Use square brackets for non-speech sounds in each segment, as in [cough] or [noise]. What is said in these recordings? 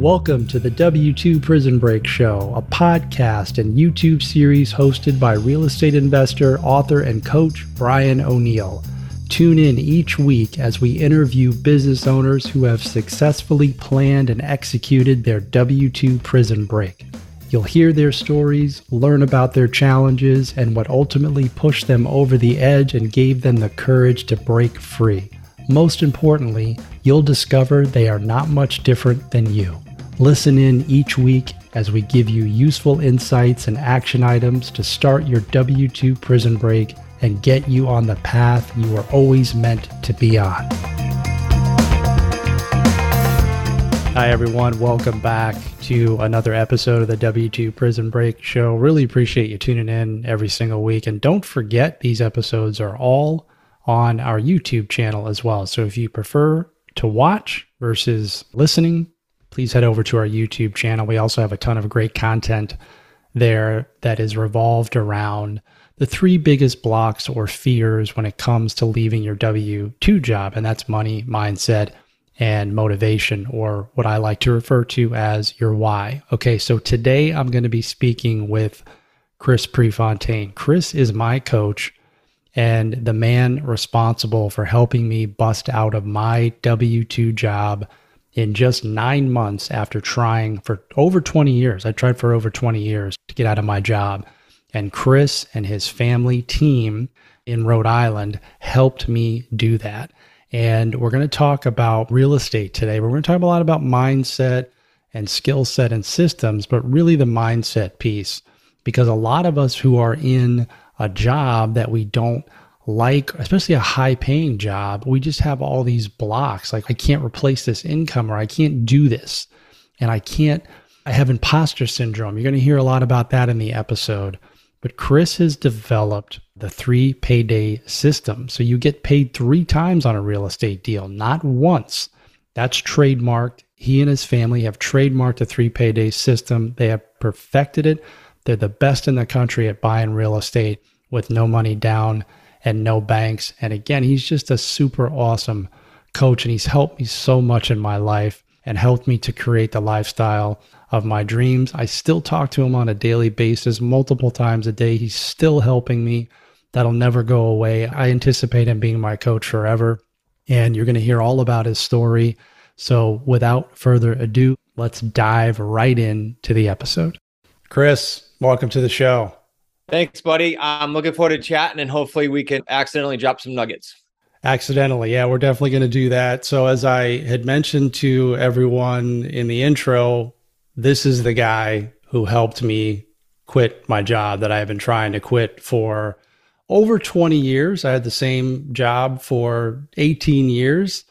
Welcome to the W2 Prison Break Show, a podcast and YouTube series hosted by real estate investor, author, and coach Brian O'Neill. Tune in each week as we interview business owners who have successfully planned and executed their W 2 prison break. You'll hear their stories, learn about their challenges, and what ultimately pushed them over the edge and gave them the courage to break free. Most importantly, you'll discover they are not much different than you. Listen in each week as we give you useful insights and action items to start your W 2 prison break and get you on the path you were always meant to be on. Hi, everyone. Welcome back to another episode of the W2 Prison Break Show. Really appreciate you tuning in every single week. And don't forget, these episodes are all on our YouTube channel as well. So if you prefer to watch versus listening, please head over to our YouTube channel. We also have a ton of great content there that is revolved around the three biggest blocks or fears when it comes to leaving your W 2 job, and that's money, mindset, and motivation, or what I like to refer to as your why. Okay, so today I'm going to be speaking with Chris Prefontaine. Chris is my coach and the man responsible for helping me bust out of my W 2 job in just nine months after trying for over 20 years. I tried for over 20 years to get out of my job. And Chris and his family team in Rhode Island helped me do that. And we're going to talk about real estate today. We're going to talk a lot about mindset and skill set and systems, but really the mindset piece. Because a lot of us who are in a job that we don't like, especially a high paying job, we just have all these blocks. Like, I can't replace this income or I can't do this. And I can't, I have imposter syndrome. You're going to hear a lot about that in the episode. But Chris has developed the three payday system. So you get paid three times on a real estate deal, not once. That's trademarked. He and his family have trademarked the three payday system. They have perfected it. They're the best in the country at buying real estate with no money down and no banks. And again, he's just a super awesome coach and he's helped me so much in my life and helped me to create the lifestyle of my dreams. I still talk to him on a daily basis, multiple times a day. He's still helping me. That'll never go away. I anticipate him being my coach forever. And you're going to hear all about his story. So without further ado, let's dive right into the episode. Chris, welcome to the show. Thanks, buddy. I'm looking forward to chatting and hopefully we can accidentally drop some nuggets. Accidentally. Yeah, we're definitely going to do that. So, as I had mentioned to everyone in the intro, this is the guy who helped me quit my job that I have been trying to quit for over 20 years. I had the same job for 18 years.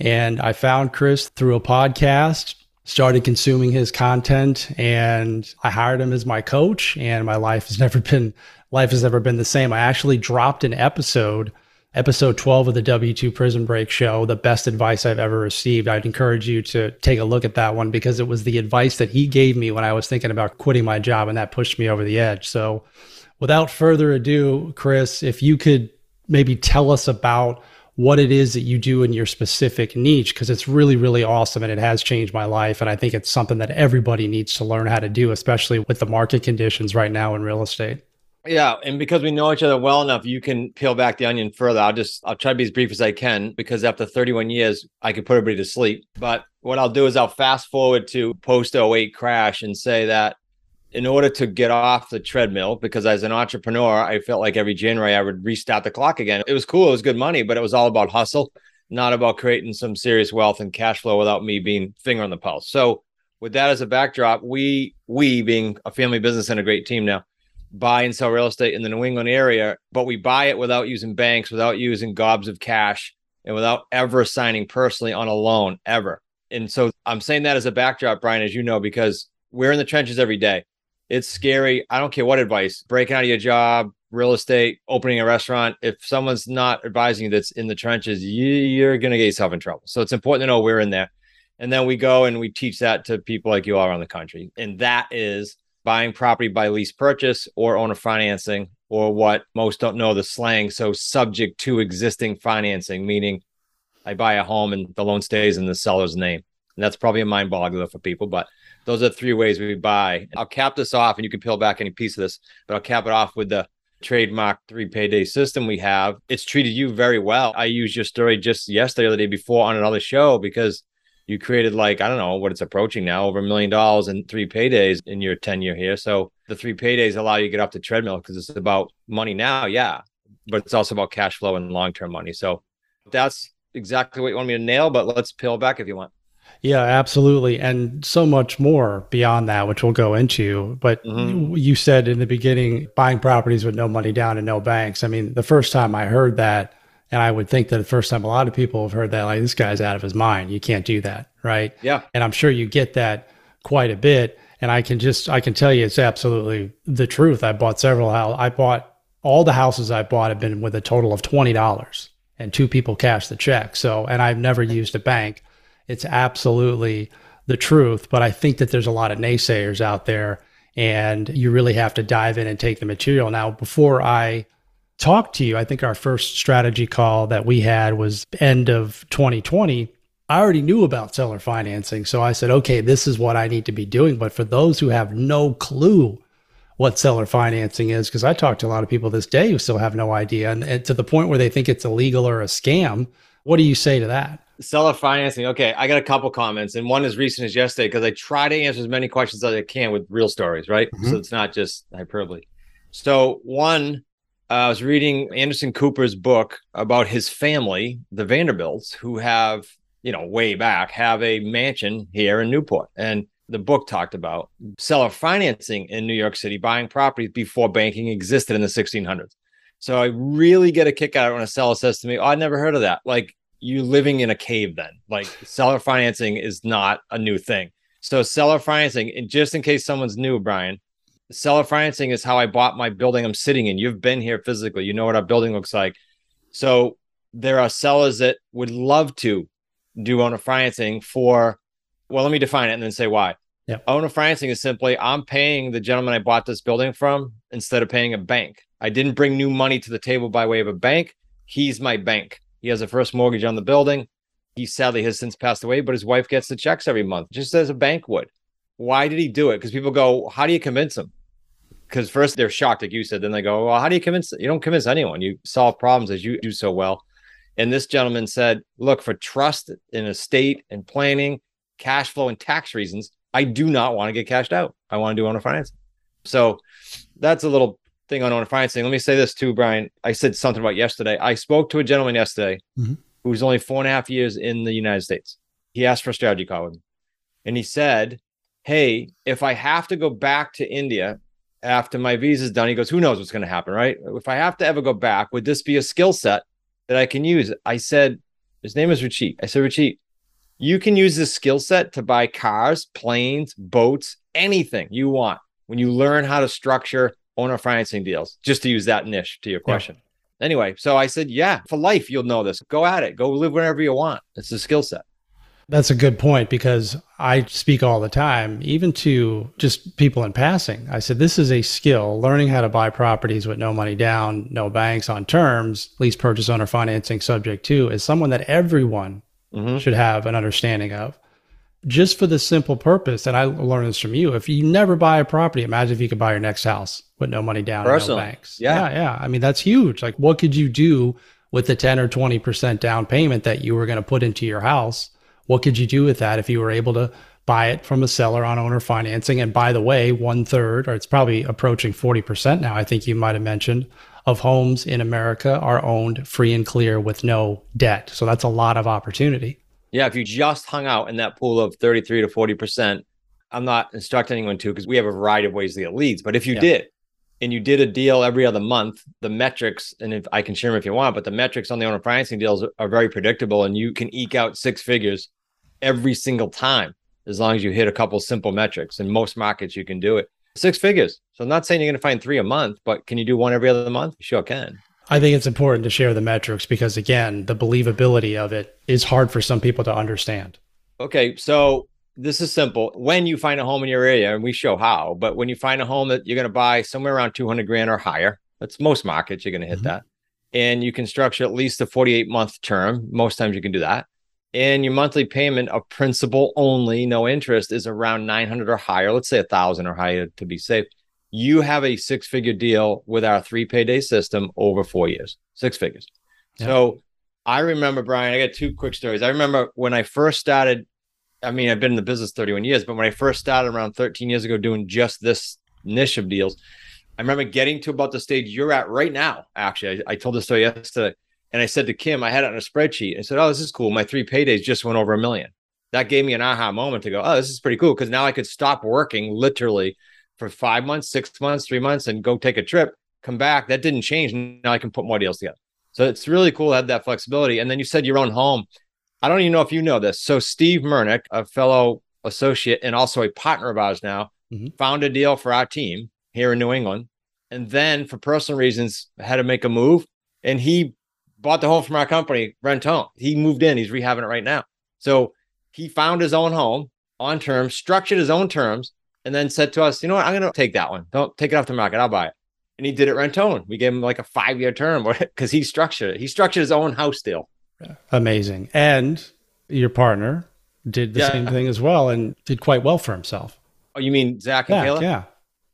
And I found Chris through a podcast started consuming his content and I hired him as my coach and my life has [laughs] never been life has never been the same. I actually dropped an episode episode 12 of the W2 Prison Break show, the best advice I've ever received. I'd encourage you to take a look at that one because it was the advice that he gave me when I was thinking about quitting my job and that pushed me over the edge. So, without further ado, Chris, if you could maybe tell us about what it is that you do in your specific niche because it's really really awesome and it has changed my life. And i think it's something that everybody needs to learn how to do especially with the market conditions right now in real estate. Yeah and because we know each other well enough you can peel back the onion further. I'll just i'll try to be as brief as i can because after 31 years i could put everybody to sleep. But what i'll do is i'll fast forward to post 08 crash and say that in order to get off the treadmill, because as an entrepreneur, I felt like every January I would restart the clock again. It was cool, it was good money, but it was all about hustle, not about creating some serious wealth and cash flow without me being finger on the pulse. So, with that as a backdrop, we we being a family business and a great team now, buy and sell real estate in the New England area, but we buy it without using banks, without using gobs of cash, and without ever signing personally on a loan ever. And so I'm saying that as a backdrop, Brian, as you know, because we're in the trenches every day it's scary. I don't care what advice, breaking out of your job, real estate, opening a restaurant. If someone's not advising you that's in the trenches, you, are going to get yourself in trouble. So it's important to know we're in there. And then we go and we teach that to people like you all around the country. And that is buying property by lease purchase or owner financing, or what most don't know the slang. So subject to existing financing, meaning I buy a home and the loan stays in the seller's name. And that's probably a mind boggler for people, but those are the three ways we buy. I'll cap this off and you can peel back any piece of this, but I'll cap it off with the trademark three payday system we have. It's treated you very well. I used your story just yesterday or the day before on another show because you created like, I don't know what it's approaching now, over a million dollars in three paydays in your tenure here. So the three paydays allow you to get off the treadmill because it's about money now, yeah, but it's also about cash flow and long term money. So that's exactly what you want me to nail, but let's peel back if you want. Yeah, absolutely. And so much more beyond that, which we'll go into. But mm-hmm. you said in the beginning, buying properties with no money down and no banks. I mean, the first time I heard that, and I would think that the first time a lot of people have heard that, like, this guy's out of his mind. You can't do that. Right. Yeah. And I'm sure you get that quite a bit. And I can just, I can tell you it's absolutely the truth. I bought several houses. I bought all the houses I bought have been with a total of $20 and two people cashed the check. So, and I've never used a bank. It's absolutely the truth. But I think that there's a lot of naysayers out there and you really have to dive in and take the material. Now, before I talk to you, I think our first strategy call that we had was end of 2020. I already knew about seller financing. So I said, okay, this is what I need to be doing. But for those who have no clue what seller financing is, because I talk to a lot of people this day who still have no idea, and, and to the point where they think it's illegal or a scam. What do you say to that? Seller financing. Okay, I got a couple comments, and one as recent as yesterday because I try to answer as many questions as I can with real stories, right? Mm-hmm. So it's not just hyperbole. So one, uh, I was reading Anderson Cooper's book about his family, the Vanderbilts, who have, you know, way back have a mansion here in Newport, and the book talked about seller financing in New York City, buying properties before banking existed in the 1600s. So I really get a kick out when a seller says to me, oh, I never heard of that. Like you living in a cave then. Like seller financing is not a new thing. So seller financing, and just in case someone's new, Brian, seller financing is how I bought my building I'm sitting in. You've been here physically. You know what our building looks like. So there are sellers that would love to do owner financing for, well, let me define it and then say why. Yeah. Owner financing is simply I'm paying the gentleman I bought this building from instead of paying a bank. I didn't bring new money to the table by way of a bank. He's my bank. He has a first mortgage on the building. He sadly has since passed away, but his wife gets the checks every month, just as a bank would. Why did he do it? Because people go, How do you convince him? Because first they're shocked, like you said. Then they go, Well, how do you convince? You don't convince anyone. You solve problems as you do so well. And this gentleman said, Look, for trust in estate and planning, cash flow, and tax reasons, I do not want to get cashed out. I want to do owner financing. So that's a little thing on owner financing. Let me say this too, Brian. I said something about yesterday. I spoke to a gentleman yesterday mm-hmm. who's only four and a half years in the United States. He asked for a strategy call with me. And he said, Hey, if I have to go back to India after my visa's done, he goes, Who knows what's going to happen, right? If I have to ever go back, would this be a skill set that I can use? I said, His name is Richie. I said, Richie, you can use this skill set to buy cars, planes, boats, anything you want when you learn how to structure owner financing deals, just to use that niche to your question. Yeah. Anyway, so I said, yeah, for life, you'll know this. Go at it. Go live wherever you want. It's a skill set. That's a good point because I speak all the time, even to just people in passing. I said, this is a skill, learning how to buy properties with no money down, no banks on terms, lease purchase owner financing subject to, is someone that everyone mm-hmm. should have an understanding of just for the simple purpose. And I learned this from you. If you never buy a property, imagine if you could buy your next house with no money down, no banks. Yeah. yeah, yeah. I mean, that's huge. Like, what could you do with the 10 or 20% down payment that you were going to put into your house? What could you do with that if you were able to buy it from a seller on owner financing? And by the way, one third, or it's probably approaching 40% now, I think you might have mentioned, of homes in America are owned free and clear with no debt. So that's a lot of opportunity. Yeah, if you just hung out in that pool of 33 to 40%, I'm not instructing anyone to because we have a variety of ways to get leads. But if you yeah. did, and you did a deal every other month, the metrics, and if I can share them if you want, but the metrics on the owner financing deals are very predictable and you can eke out six figures every single time as long as you hit a couple simple metrics. In most markets, you can do it six figures. So I'm not saying you're going to find three a month, but can you do one every other month? You sure can. I think it's important to share the metrics because, again, the believability of it is hard for some people to understand. Okay. So this is simple. When you find a home in your area, and we show how, but when you find a home that you're going to buy somewhere around 200 grand or higher, that's most markets, you're going to hit mm-hmm. that. And you can structure at least a 48 month term. Most times you can do that. and your monthly payment of principal only, no interest, is around 900 or higher, let's say a thousand or higher to be safe, you have a six figure deal with our three payday system over four years, six figures. Yeah. So I remember, Brian, I got two quick stories. I remember when I first started, I mean, I've been in the business 31 years, but when I first started around 13 years ago doing just this niche of deals, I remember getting to about the stage you're at right now. Actually, I, I told this story yesterday. And I said to Kim, I had it on a spreadsheet. I said, Oh, this is cool. My three paydays just went over a million. That gave me an aha moment to go, Oh, this is pretty cool. Cause now I could stop working literally for five months, six months, three months and go take a trip, come back. That didn't change. Now I can put more deals together. So it's really cool to have that flexibility. And then you said your own home. I don't even know if you know this. So Steve Mernick, a fellow associate and also a partner of ours now, mm-hmm. found a deal for our team here in New England. And then for personal reasons, had to make a move. And he bought the home from our company, rent home. He moved in, he's rehabbing it right now. So he found his own home on terms, structured his own terms, and then said to us, you know what, I'm going to take that one. Don't take it off the market. I'll buy it. And he did it rent own. We gave him like a five year term [laughs] because he structured it. He structured his own house deal. Amazing. And your partner did the yeah. same thing as well and did quite well for himself. Oh, you mean Zach and yeah, Kayla? Yeah.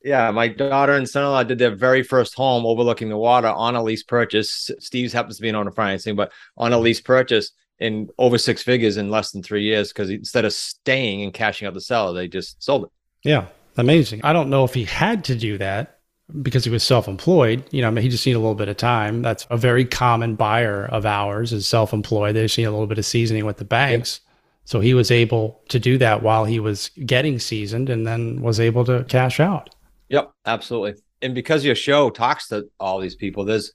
Yeah, my daughter and son-in-law did their very first home overlooking the water on a lease purchase. Steve's happens to be an owner financing, but on a lease purchase in over six figures in less than three years because instead of staying and cashing out the seller, they just sold it. Yeah, amazing. I don't know if he had to do that because he was self-employed. You know, I mean, he just needed a little bit of time. That's a very common buyer of ours is self-employed. They just need a little bit of seasoning with the banks. So he was able to do that while he was getting seasoned and then was able to cash out. Yep, absolutely. And because your show talks to all these people, there's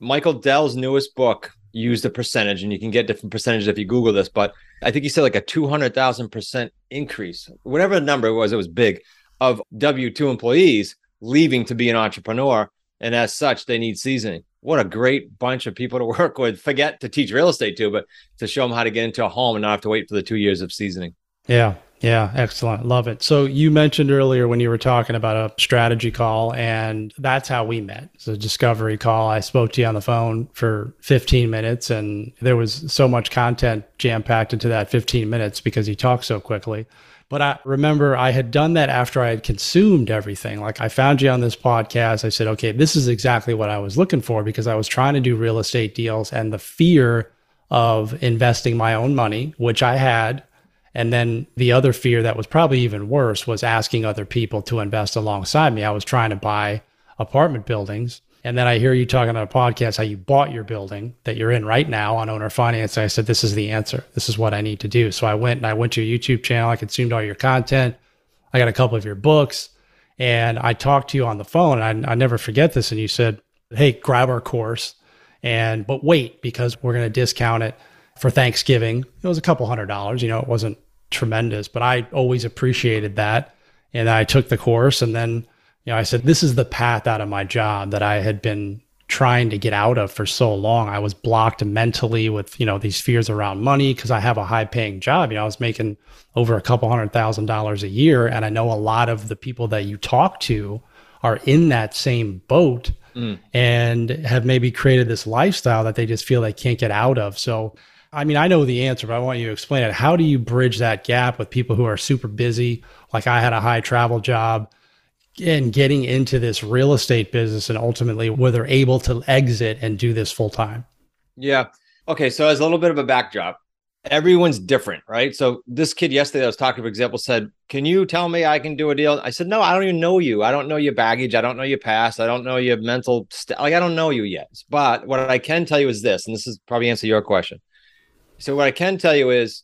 Michael Dell's newest book Use the percentage, and you can get different percentages if you Google this, but I think he said like a 200,000% increase, whatever the number was, it was big, of W 2 employees leaving to be an entrepreneur. And as such, they need seasoning. What a great bunch of people to [laughs] work with. Forget to teach real estate to, but to show them how to get into a home and not have to wait for the two years of seasoning. Yeah. Yeah, excellent. Love it. So you mentioned earlier when you were talking about a strategy call, and that's how we met. It's a discovery call. I spoke to you on the phone for 15 minutes, and there was so much content jam packed into that 15 minutes because you talked so quickly. But I remember I had done that after I had consumed everything. Like I found you on this podcast. I said, okay, this is exactly what I was looking for because I was trying to do real estate deals and the fear of investing my own money, which I had and then the other fear that was probably even worse was asking other people to invest alongside me. I was trying to buy apartment buildings. And then I hear you talking on a podcast how you bought your building that you're in right now on owner finance. I said, this is the answer. This is what I need to do. So I went and I went to your YouTube channel. I consumed all your content. I got a couple of your books and I talked to you on the phone. And I, I never forget this. And you said, hey, grab our course. And, but wait, because we're going to discount it for Thanksgiving. It was a couple hundred dollars. You know, it wasn't tremendous, but I always appreciated that. And I took the course and then, you know, I said, this is the path out of my job that I had been trying to get out of for so long. I was blocked mentally with, you know, these fears around money because I have a high paying job. You know, I was making over a couple hundred thousand dollars a year. And I know a lot of the people that you talk to are in that same boat mm. and have maybe created this lifestyle that they just feel they can't get out of. So I mean, I know the answer, but I want you to explain it. How do you bridge that gap with people who are super busy? Like I had a high travel job and getting into this real estate business and ultimately where they're able to exit and do this full time. Yeah. Okay. So as a little bit of a backdrop, everyone's different, right? So this kid yesterday I was talking, for example, said, Can you tell me I can do a deal? I said, No, I don't even know you. I don't know your baggage. I don't know your past. I don't know your mental st- like I don't know you yet. But what I can tell you is this, and this is probably answer your question. So what I can tell you is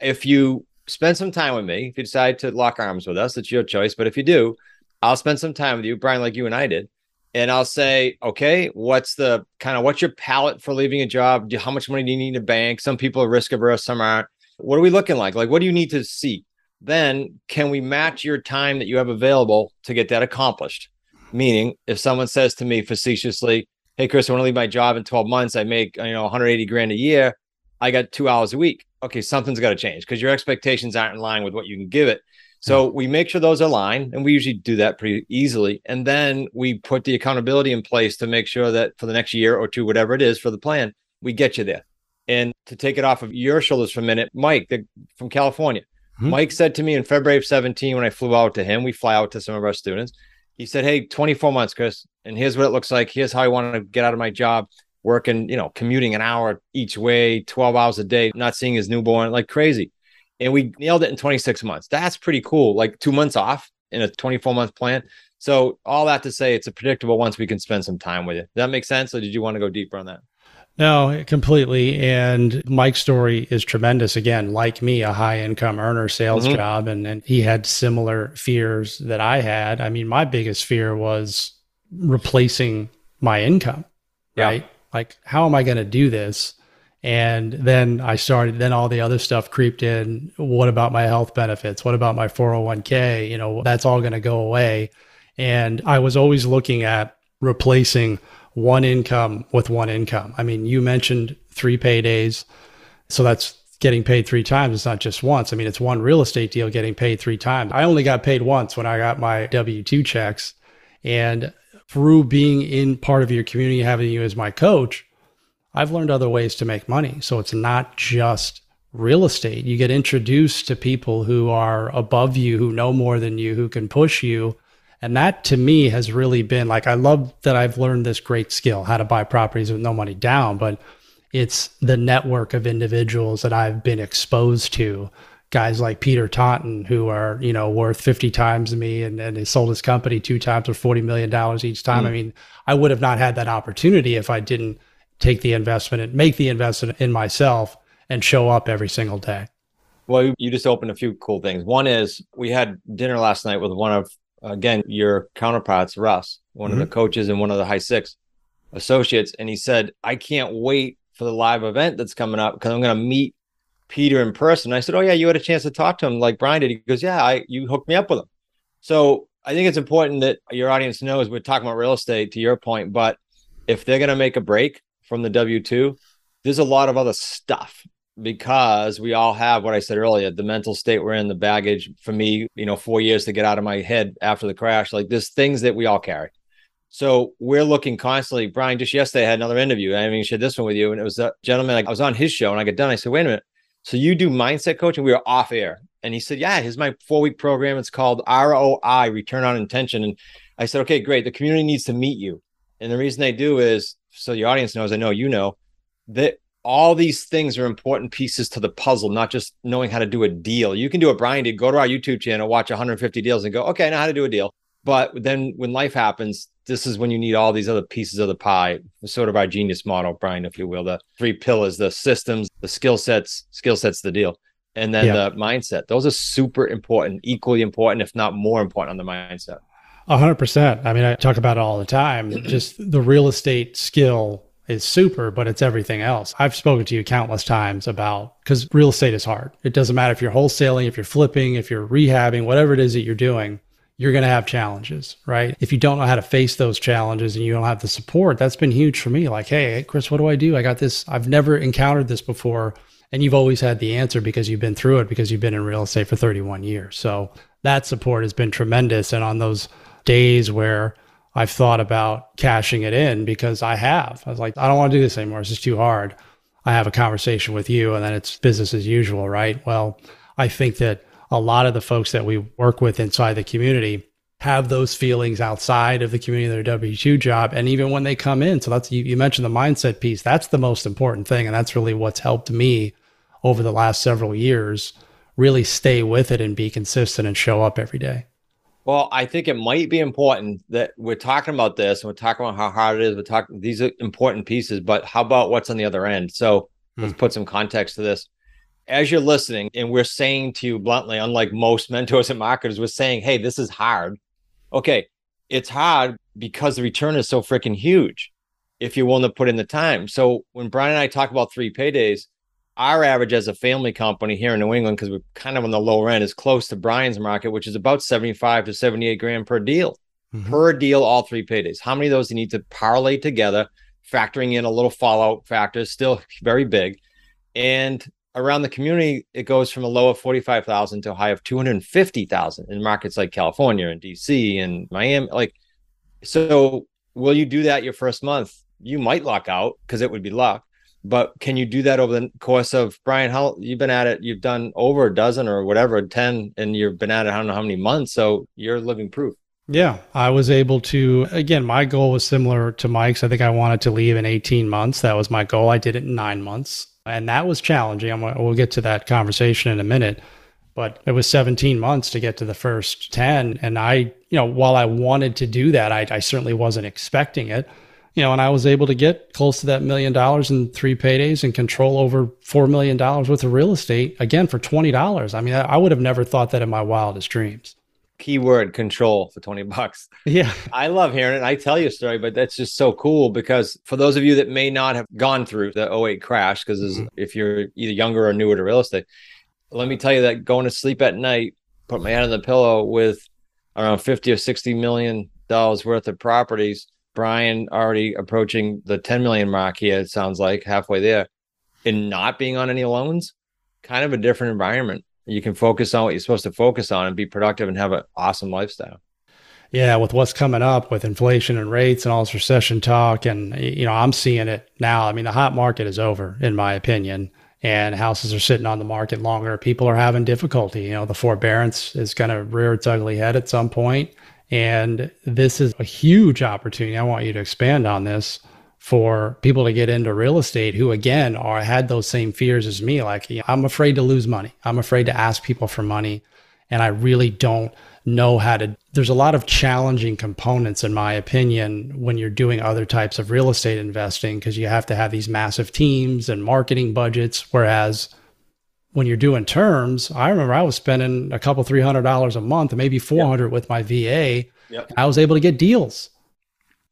if you spend some time with me, if you decide to lock arms with us, it's your choice. But if you do, I'll spend some time with you, Brian, like you and I did. And I'll say, okay, what's the kind of what's your palette for leaving a job? How much money do you need to bank? Some people are risk averse, some aren't. What are we looking like? Like, what do you need to see? Then can we match your time that you have available to get that accomplished? Meaning, if someone says to me facetiously, Hey, Chris, I want to leave my job in 12 months. I make, you know, 180 grand a year. I got two hours a week. Okay, something's got to change because your expectations aren't in line with what you can give it. So hmm. we make sure those align, and we usually do that pretty easily. And then we put the accountability in place to make sure that for the next year or two, whatever it is for the plan, we get you there. And to take it off of your shoulders for a minute, Mike the, from California, mm-hmm. Mike said to me in February of 17 when I flew out to him, we fly out to some of our students. He said, Hey, 24 months, Chris, and here's what it looks like. Here's how I want to get out of my job working, you know, commuting an hour each way, 12 hours a day, not seeing his newborn, like crazy. And we nailed it in 26 months. That's pretty cool. Like two months off in a 24 month plan. So all that to say, it's a predictable once we can spend some time with it. Does that make sense? Or did you want to go deeper on that? No, completely. And Mike's story is tremendous. Again, like me, a high income earner sales mm-hmm. job. And, and he had similar fears that I had. I mean, my biggest fear was replacing my income, yeah. right? Like, how am I going to do this? And then I started, then all the other stuff creeped in. What about my health benefits? What about my 401k? You know, that's all going to go away. And I was always looking at replacing one income with one income. I mean, you mentioned three paydays. So that's getting paid three times. It's not just once. I mean, it's one real estate deal getting paid three times. I only got paid once when I got my W 2 checks. And through being in part of your community, having you as my coach, I've learned other ways to make money. So it's not just real estate. You get introduced to people who are above you, who know more than you, who can push you. And that to me has really been like, I love that I've learned this great skill, how to buy properties with no money down, but it's the network of individuals that I've been exposed to. Guys like Peter Taunton, who are, you know, worth 50 times me and, and sold his company two times for $40 million each time. Mm. I mean, I would have not had that opportunity if I didn't take the investment and make the investment in myself and show up every single day. Well, you just opened a few cool things. One is we had dinner last night with one of, again, your counterparts, Russ, one mm-hmm. of the coaches and one of the high six associates. And he said, I can't wait for the live event that's coming up because I'm going to meet Peter in person. I said, Oh, yeah, you had a chance to talk to him like Brian did. He goes, Yeah, I you hooked me up with him. So I think it's important that your audience knows we're talking about real estate to your point, but if they're going to make a break, from the W 2, there's a lot of other stuff because we all have what I said earlier the mental state we're in, the baggage for me, you know, four years to get out of my head after the crash. Like there's things that we all carry. So we're looking constantly. Brian, just yesterday I had another interview. I mean, shared this one with you, and it was a gentleman. I was on his show, and I got done. I said, "Wait a minute. So you do mindset coaching?" We were off air, and he said, "Yeah, here's my four week program. It's called ROI, Return on Intention." And I said, "Okay, great. The community needs to meet you, and the reason they do is so the audience knows, I know you know, that all these things are important pieces to the puzzle, not just knowing how to do a deal. You can do a Brian did, go to our YouTube channel, watch 150 deals and go, okay, I know how to do a deal. But then when life happens, this is when you need all these other pieces of the pie, sort of our genius model, Brian, if you will, the three pillars, the systems, the skill sets, skill sets, the deal, and then yeah. the mindset. Those are super important, equally important, if not more important on the mindset. A hundred percent. I mean, I talk about it all the time. Just the real estate skill is super, but it's everything else. I've spoken to you countless times about because real estate is hard. It doesn't matter if you're wholesaling, if you're flipping, if you're rehabbing, whatever it is that you're doing, you're going to have challenges, right? If you don't know how to face those challenges and you don't have the support, that's been huge for me. Like, hey, Chris, what do I do? I got this. I've never encountered this before. And you've always had the answer because you've been through it because you've been in real estate for 31 years. So that support has been tremendous. And on those days where I've thought about cashing it in because I have. I was like, I don't want to do this anymore. It's just too hard. I have a conversation with you and then it's business as usual, right? Well, I think that a lot of the folks that we work with inside the community have those feelings outside of the community, of their W 2 job. And even when they come in, so that's, you, you mentioned the mindset piece, that's the most important thing. And that's really what's helped me over the last several years really stay with it and be consistent and show up every day. Well, I think it might be important that we're talking about this and we're talking about how hard it is. We're talking these are important pieces, but how about what's on the other end? So hmm. let's put some context to this. As you're listening, and we're saying to you bluntly, unlike most [laughs] mentors and marketers, we're saying, hey, this is hard. Okay, it's hard because the return is so freaking huge if you're willing to put in the time. So when Brian and I talk about three paydays, our average as a family company here in New England, because we're kind of on the lower end, is close to Brian's market, which is about 75 to 78 grand per deal. Mm-hmm. Per deal, all three paydays. How many of those you need to parlay together, factoring in a little fallout factor, is still very big. And around the community, it goes from a low of 45,000 to a high of 250,000 in markets like California and DC and Miami. Like, so will you do that your first month? You might lock out because it would be luck But can you do that over the course of Brian? How you've been at it? You've done over a dozen or whatever, 10, and you've been at it, I don't know how many months. So you're living proof. Yeah, I was able to. Again, my goal was similar to Mike's. I think I wanted to leave in 18 months. That was my goal. I did it in nine months, and that was challenging. I'm, we'll get to that conversation in a minute. But it was 17 months to get to the first 10. And I, you know, while I wanted to do that, I, I certainly wasn't expecting it. You know, and I was able to get close to that million dollars in three paydays and control over $4 million worth of real estate again for $20. I mean, I, I would have never thought that in my wildest dreams keyword control for 20 bucks. Yeah. I love hearing it. I tell you a story, but that's just so cool because for those of you that may not have gone through the 08 crash, because mm-hmm. if you're either younger or newer to real estate, let me tell you that going to sleep at night, put my head on the pillow with around 50 or 60 million dollars worth of properties. Brian already approaching the 10 million mark here, it sounds like halfway there, and not being on any loans, kind of a different environment you can focus on what you're supposed to focus on and be productive and have an awesome lifestyle. Yeah, with what's coming up with inflation and rates and all this recession talk, and you know, I'm seeing it now. I mean, the hot market is over, in my opinion, and houses are sitting on the market longer. People are having difficulty. You know, the forbearance is going to rear its ugly head at some point, and this is a huge opportunity. I want you to expand on this for people to get into real estate who again are had those same fears as me like i'm afraid to lose money i'm afraid to ask people for money and i really don't know how to there's a lot of challenging components in my opinion when you're doing other types of real estate investing because you have to have these massive teams and marketing budgets whereas when you're doing terms i remember i was spending a couple three hundred dollars a month maybe 400 yep. with my va yep. i was able to get deals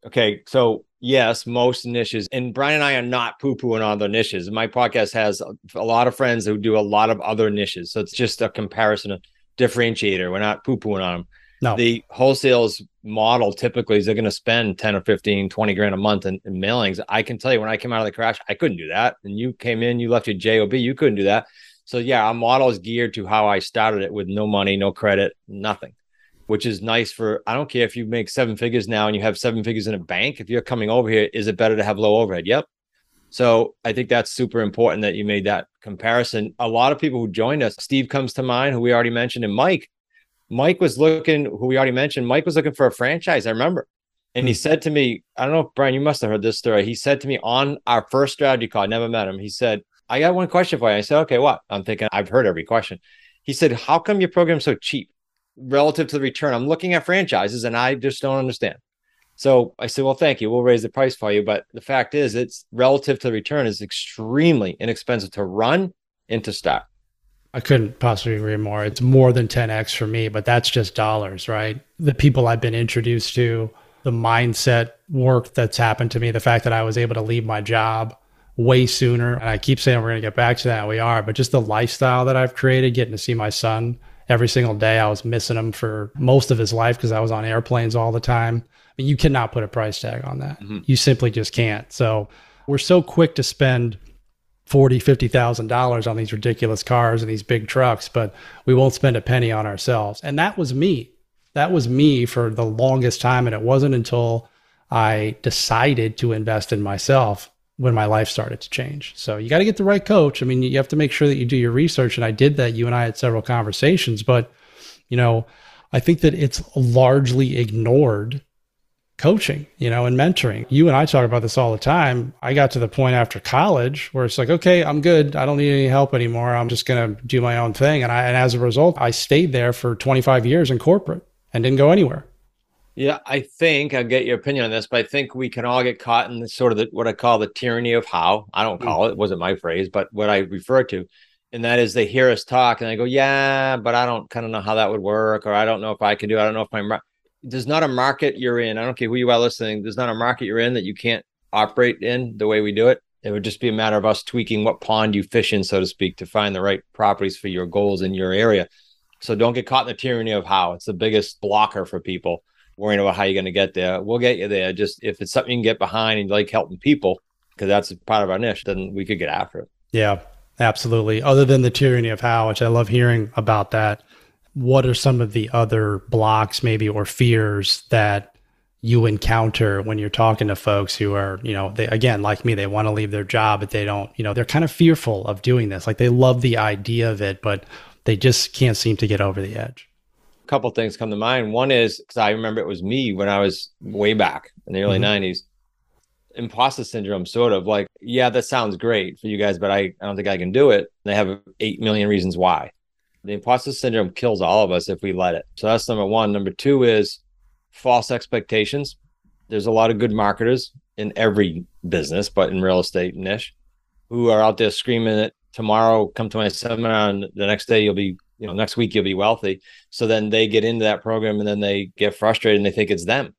okay so yes, most niches. And Brian and I are not poo pooing on the niches. My podcast has a lot of friends who do a lot of other niches. So it's just a comparison, a differentiator. We're not poo pooing on them. No. The wholesales model typically is they're going to spend 10 or 15, 20 grand a month in, in, mailings. I can tell you when I came out of the crash, I couldn't do that. And you came in, you left your JOB, you couldn't do that. So yeah, our model is geared to how I started it with no money, no credit, nothing which is nice for I don't care if you make seven figures now and you have seven figures in a bank. If you're coming over here, is it better to have low overhead? Yep. So I think that's super important that you made that comparison. A lot of people who joined us, Steve comes to mind, who we already mentioned, and Mike. Mike was looking, who we already mentioned, Mike was looking for a franchise. I remember. And he hmm. said to me, I don't know, Brian, you must have heard this story. He said to me on our first strategy call, I never met him. He said, I got one question for you. I said, okay, what? I'm thinking, I've heard every question. He said, How come your program's so cheap? Relative to the return. I'm looking at franchises and I just don't understand. So I said, well, thank you. We'll raise the price for you. But the fact is, it's relative to the return is extremely inexpensive to run and to start. I couldn't possibly agree more. It's more than 10x for me, but that's just dollars, right? The people I've been introduced to, the mindset work that's happened to me, the fact that I was able to leave my job way sooner. And I keep saying we're going to get back to that. We are, but just the lifestyle that I've created, getting to see my son every single day. I was missing him for most of his life because I was on airplanes all the time. I mean, you cannot put a price tag on that. Mm-hmm. You simply just can't. So we're so quick to spend forty, fifty thousand dollars on these ridiculous cars and these big trucks, but we won't spend a penny on ourselves. And that was me. That was me for the longest time. And it wasn't until I decided to invest in myself when my life started to change. So you got to get the right coach. I mean, you have to make sure that you do your research. And I did that. You and I had several conversations, but you know, I think that it's largely ignored coaching, you know, and mentoring. You and I talk about this all the time. I got to the point after college where it's like, okay, I'm good. I don't need any help anymore. I'm just going to do my own thing. And I, and as a result, I stayed there for 25 years in corporate and didn't go anywhere. Yeah, I think I'll get your opinion on this, but I think we can all get caught in sort of the, what I call the tyranny of how. I don't mm. call it, it wasn't my phrase, but what I refer to. And that is they hear us talk and they go, yeah, but I don't kind of know how that would work, or I don't know if I can do it. I don't know if I'm There's not a market you're in. I don't care who you are listening. There's not a market you're in that you can't operate in the way we do it. It would just be a matter of us tweaking what pond you fish in, so to speak, to find the right properties for your goals in your area. So don't get caught in the tyranny of how. It's the biggest blocker for people worrying about how you're going to get there. We'll get you there. Just if it's something you can get behind and you like helping people, because that's part of our niche, then we could get after it. Yeah, absolutely. Other than the tyranny of how, which I love hearing about that, what are some of the other blocks, maybe, or fears that you encounter when you're talking to folks who are, you know, they again, like me, they want to leave their job, but they don't, you know, they're kind of fearful of doing this. Like they love the idea of it, but they just can't seem to get over the edge. Couple things come to mind. One is because I remember it was me when I was way back in the early mm-hmm. 90s. Imposter syndrome, sort of like, yeah, that sounds great for you guys, but I, I don't think I can do it. They have 8 million reasons why. The imposter syndrome kills all of us if we let it. So that's number one. Number two is false expectations. There's a lot of good marketers in every business, but in real estate niche, who are out there screaming that tomorrow, come to my seminar, and the next day you'll be, you know, next week you'll be wealthy. So then they get into that program and then they get frustrated and they think it's them.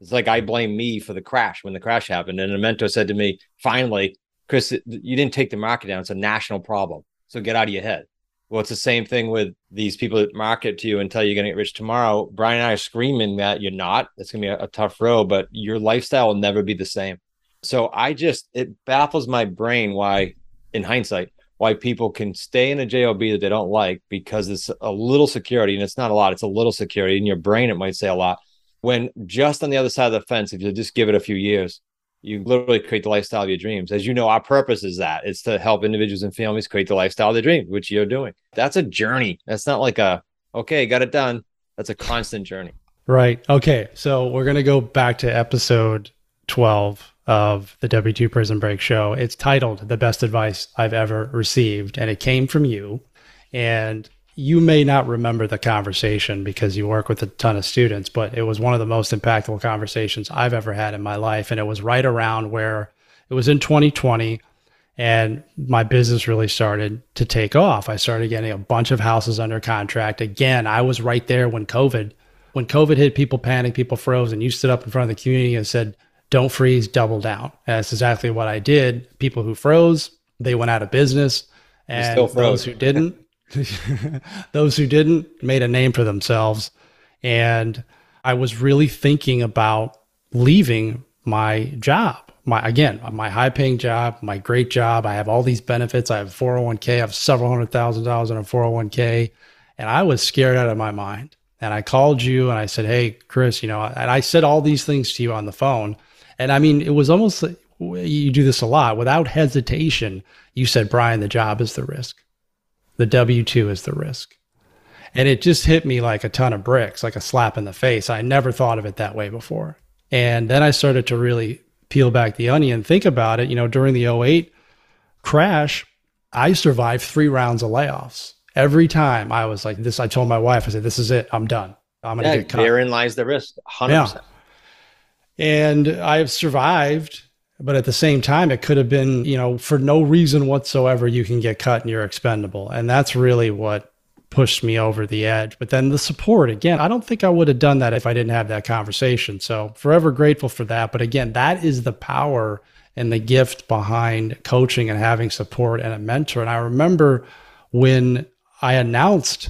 It's like I blame me for the crash when the crash happened. And a mentor said to me, finally, Chris, you didn't take the market down. It's a national problem. So get out of your head. Well, it's the same thing with these people that market to you and tell you you're going to get rich tomorrow. Brian and I are screaming that you're not. It's going to be a, a tough road, but your lifestyle will never be the same. So I just, it baffles my brain why, in hindsight, why people can stay in a job that they don't like because it's a little security and it's not a lot it's a little security in your brain it might say a lot when just on the other side of the fence if you just give it a few years you literally create the lifestyle of your dreams. As you know, our purpose is that it's to help individuals and families create the lifestyle of their dreams, which you're doing. That's a journey. That's not like a, okay, got it done. That's a constant journey. Right. Okay. So we're going to go back to episode 12 of the W2 Prison Break show. It's titled The Best Advice I've Ever Received, and it came from you. And you may not remember the conversation because you work with a ton of students, but it was one of the most impactful conversations I've ever had in my life. And it was right around where it was in 2020 and my business really started to take off. I started getting a bunch of houses under contract. Again, I was right there when COVID, when COVID hit, people panicked, people froze, and you stood up in front of the community and said, don't freeze, double down. And that's exactly what I did. People who froze, they went out of business. And those who didn't, [laughs] Those who didn't made a name for themselves. And I was really thinking about leaving my job. My again, my high paying job, my great job. I have all these benefits. I have 401k, I have several hundred thousand dollars in a 401k. And I was scared out of my mind. And I called you and I said, Hey, Chris, you know, and I said all these things to you on the phone. And I mean, it was almost you do this a lot without hesitation. You said, Brian, the job is the risk. The W 2 is the risk. And it just hit me like a ton of bricks, like a slap in the face. I never thought of it that way before. And then I started to really peel back the onion, think about it. You know, during the 08 crash, I survived three rounds of layoffs. Every time I was like, this, I told my wife, I said, this is it. I'm done. I'm going to yeah, get cut. Therein lies the risk. 100%. Yeah. And I've survived but at the same time, it could have been, you know, for no reason whatsoever, you can get cut and you're expendable. And that's really what pushed me over the edge. But then the support, again, I don't think I would have done that if I didn't have that conversation. So forever grateful for that. But again, that is the power and the gift behind coaching and having support and a mentor. And I remember when I announced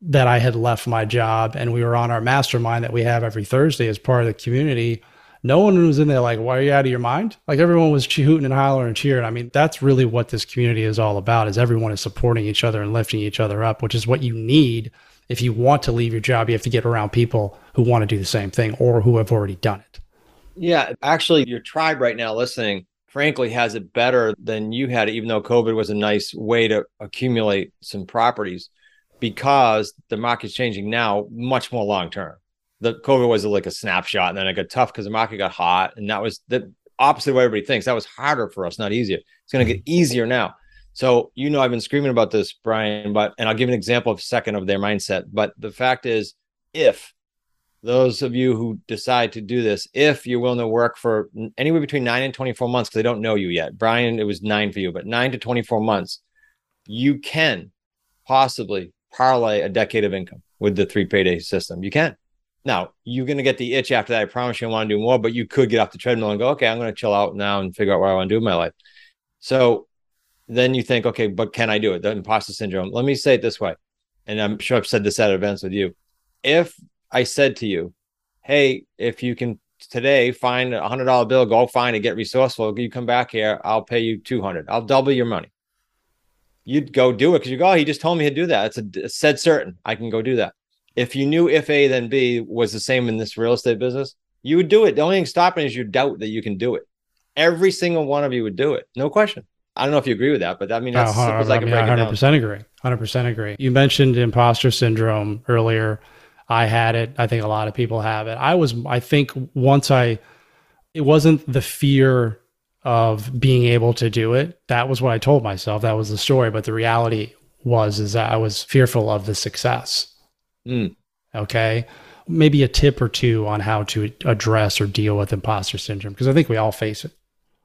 that I had left my job and we were on our mastermind that we have every Thursday as part of the community no one was in there like, why are you out of your mind? Like everyone was hooting and hollering and cheering. I mean, that's really what this community is all about is everyone is supporting each other and lifting each other up, which is what you need. If you want to leave your job, you have to get around people who want to do the same thing or who have already done it. Yeah. Actually, your tribe right now listening, frankly, has it better than you had, even though COVID was a nice way to accumulate some properties because the market's changing now much more long term the COVID was like a snapshot, and then it got tough because the market got hot, and that was the opposite of what everybody thinks. That was harder for us, not easier. It's going to get easier now. So you know, I've been screaming about this, Brian, but and I'll give an example of second of their mindset. But the fact is, if those of you who decide to do this, if you're willing to work for anywhere between nine and 24 months, because they don't know you yet, Brian, it was nine for you, but nine to 24 months, you can possibly parlay a decade of income with the three payday system. You can. Now you're going to get the itch after that. I promise you, I want to do more, but you could get off the treadmill and go, okay, I'm going to chill out now and figure out what I want to do in my life. So then you think, okay, but can I do it? The imposter syndrome. Let me say it this way. And I'm sure I've said this at events with you. If I said to you, hey, if you can today find a hundred dollar bill, go find it, get resourceful. You come back here, I'll pay you 200. I'll double your money. You'd go do it because you go, oh, he just told me to do that. It's a, said certain. I can go do that if you knew if A then B was the same in this real estate business, You would do it. The only thing stopping is your doubt that you can do it. Every single one of you would do it. No question. I don't know if you agree with that, but I mean, that's Oh, as I I can mean, break I it down. 100% agree. 100% agree. You mentioned imposter syndrome earlier. I had it. I think a lot of people have it. I was, I think once I, it wasn't the fear of being able to do it. That was what I told myself. That was the story. But the reality was, is that I was fearful of the success. Mm. Okay. Maybe a tip or two on how to address or deal with imposter syndrome, because I think we all face it.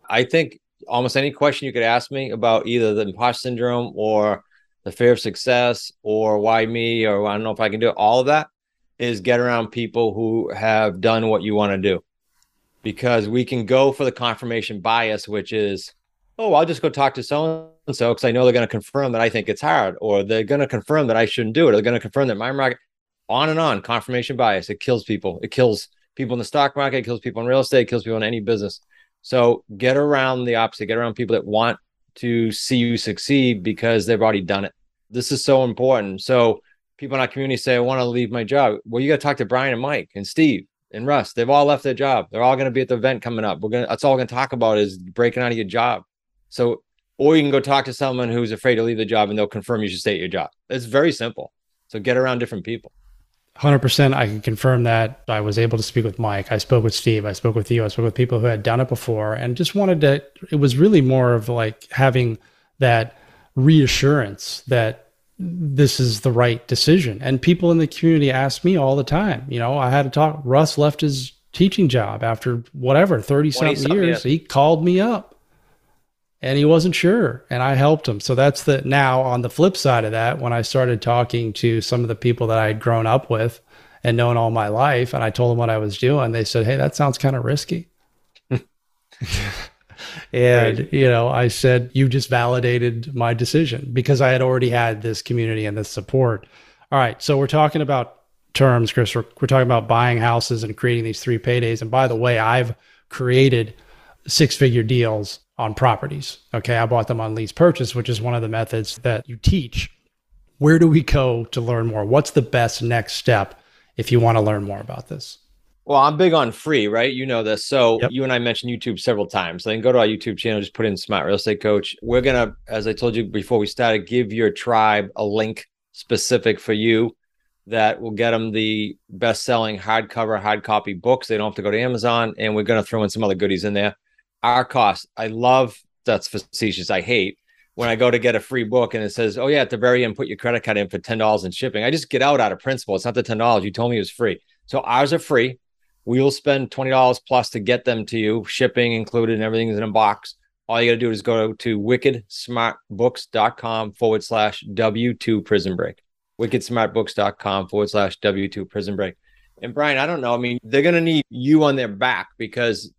I think almost any question you could ask me about either the imposter syndrome or the fear of success or why me or I don't know if I can do it, all of that is get around people who have done what you want to do. Because we can go for the confirmation bias, which is, oh, I'll just go talk to so and so because I know they're going to confirm that I think it's hard, or they're going to confirm that I shouldn't do it, or they're going to confirm that my market, on and on. Confirmation bias, it kills people. It kills people in the stock market, it kills people in real estate, it kills people in any business. So get around the opposite, get around people that want to see you succeed because they've already done it. This is so important. So people in our community say, I want to leave my job. Well, you got to talk to Brian and Mike and Steve and Russ. They've all left their job. They're all going to be at the event coming up. We're going to, that's all we're going to talk about is breaking out of your job. So, or you can go talk to someone who's afraid to leave the job and they'll confirm you should stay at your job. It's very simple. So get around different people. 100% I can confirm that I was able to speak with Mike. I spoke with Steve. I spoke with you. I spoke with people who had done it before and just wanted to, it was really more of like having that reassurance that this is the right decision. And people in the community ask me all the time. You know, I had to talk, Russ left his teaching job after whatever, 30 something years. yeah. He called me up and he wasn't sure and i helped him so that's the now on the flip side of that when i started talking to some of the people that i had grown up with and known all my life and i told them what i was doing they said hey that sounds kind of risky [laughs] and Right. you know i said you just validated my decision because i had already had this community and this support all right so we're talking about terms chris we're, we're talking about buying houses and creating these three paydays and by the way i've created six figure deals on properties. Okay. I bought them on lease purchase, which is one of the methods that you teach. Where do we go to learn more? What's the best next step if you want to learn more about this? Well, I'm big on free, right? You know this. So Yep. you and I mentioned YouTube several times. Then go to our YouTube channel, just put in Smart Real Estate Coach. We're gonna, as I told you before we started, give your tribe a link specific for you that will get them the best-selling hardcover, hard copy books. They don't have to go to Amazon, and we're gonna throw in some other goodies in there. Our cost, I love that's facetious. I hate when I go to get a free book and it says, "Oh yeah, at the very end, put your credit card in for ten dollars in shipping." I just get out out of principle. It's not the ten dollars you told me it was free. So ours are free. We will spend twenty dollars plus to get them to you, shipping included, and everything's in a box. All you got to do is go to wickedsmartbooks.com forward slash W2 prison break. Wickedsmartbooks.com forward slash W2 prison break. And Brian, I don't know. I mean, they're going to need you on their back because,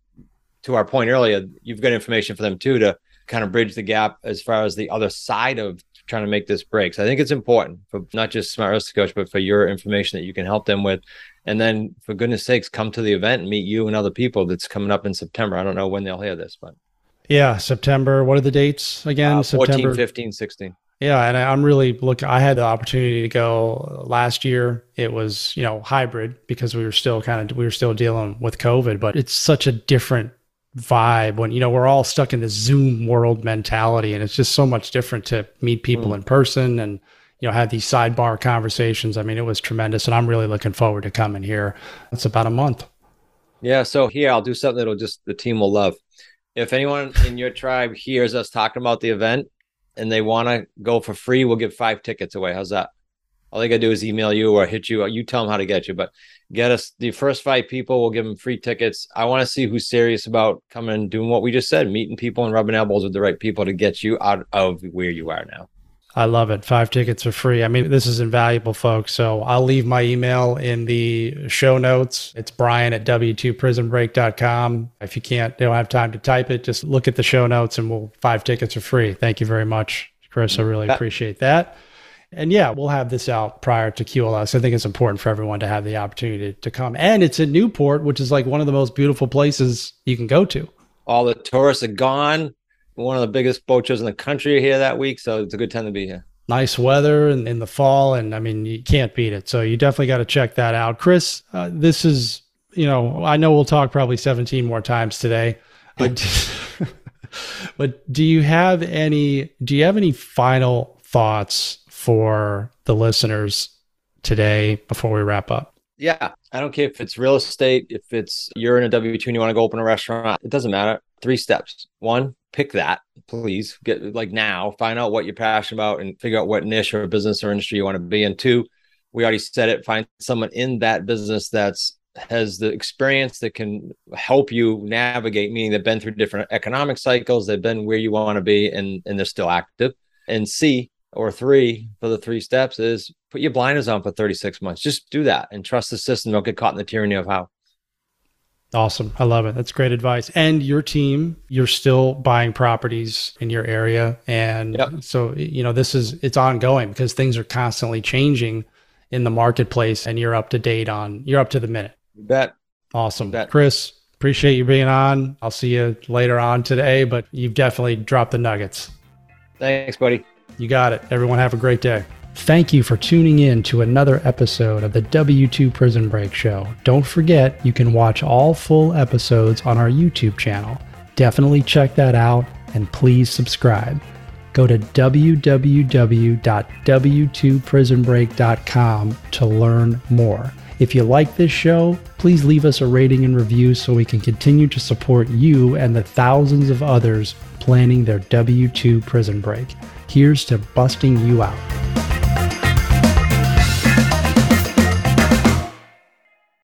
to our point earlier, you've got information for them too to kind of bridge the gap as far as the other side of trying to make this break. So I think it's important for not just Smart Estate Coach, but for your information that you can help them with. And then, for goodness sakes, come to the event and meet you and other people that's coming up in September. I don't know when they'll hear this, but Yeah, September. What are the dates again? uh, 14, September. 15, 16. Yeah, and I- I'm really look. I had the opportunity to go last year. It was you know hybrid because we were still kind of we were still dealing with COVID, but it's such a different vibe when you know we're all stuck in this Zoom world mentality, and it's just so much different to meet people mm. in person and you know have these sidebar conversations. I mean, it was tremendous, and I'm really looking forward to coming here. It's about a month. Yeah. So here, I'll do something that'll just the team will love. If anyone in your tribe hears us talking about the event and they want to go for free, we'll give five tickets away. How's that? All they got to do is email you or hit you. You tell them how to get you, but get us the first five people. We'll give them free tickets. I want to see who's serious about coming and doing what we just said, meeting people and rubbing elbows with the right people to get you out of where you are now. I love it. Five tickets are free. I mean, this is invaluable, folks. So I'll leave my email in the show notes. It's Brian at W2prisonbreak.com. If you can't, don't have time to type it, just look at the show notes and we'll five tickets are free. Thank you very much, Chris. I mm-hmm. really appreciate that. And yeah, we'll have this out prior to QLS. I think it's important for everyone to have the opportunity to, to come. And it's in Newport, which is like one of the most beautiful places you can go to. All the tourists are gone. One of the biggest boat shows in the country here that week, so it's a good time to be here. nice weather in, in the fall and i mean you can't beat it so you definitely got to check that out chris uh, this is you know, I know we'll talk probably 17 more times today, [laughs] but [laughs] but do you have any do you have any final thoughts for the listeners today before we wrap up? Yeah, I don't care if it's real estate, if it's you're in a W two and you want to go open a restaurant, it doesn't matter. Three steps. One, pick that, please. Get like now, find out what you're passionate about and figure out what niche or business or industry you want to be in. Two, we already said it, find someone in that business that's has the experience that can help you navigate, meaning they've been through different economic cycles, they've been where you want to be, and and they're still active. And C or three for the three steps is put your blinders on for 36 months. Just do that and trust the system. Don't get caught in the tyranny of how. Awesome. I love it. That's great advice. And your team, you're still buying properties in your area. And yep. so, you know, this is, it's ongoing because things are constantly changing in the marketplace and you're up to date on, you're up to the minute. You bet. Awesome. Bet. Chris, appreciate you being on. I'll see you later on today, but you've definitely dropped the nuggets. Thanks, buddy. You got it. Everyone have a great day. Thank you for tuning in to another episode of the W2 Prison Break Show. Don't forget, you can watch all full episodes on our YouTube channel. Definitely check that out and please subscribe. Go to www.w2prisonbreak.com to learn more. If you like this show, please leave us a rating and review so we can continue to support you and the thousands of others planning their W 2 prison break. Here's to busting you out.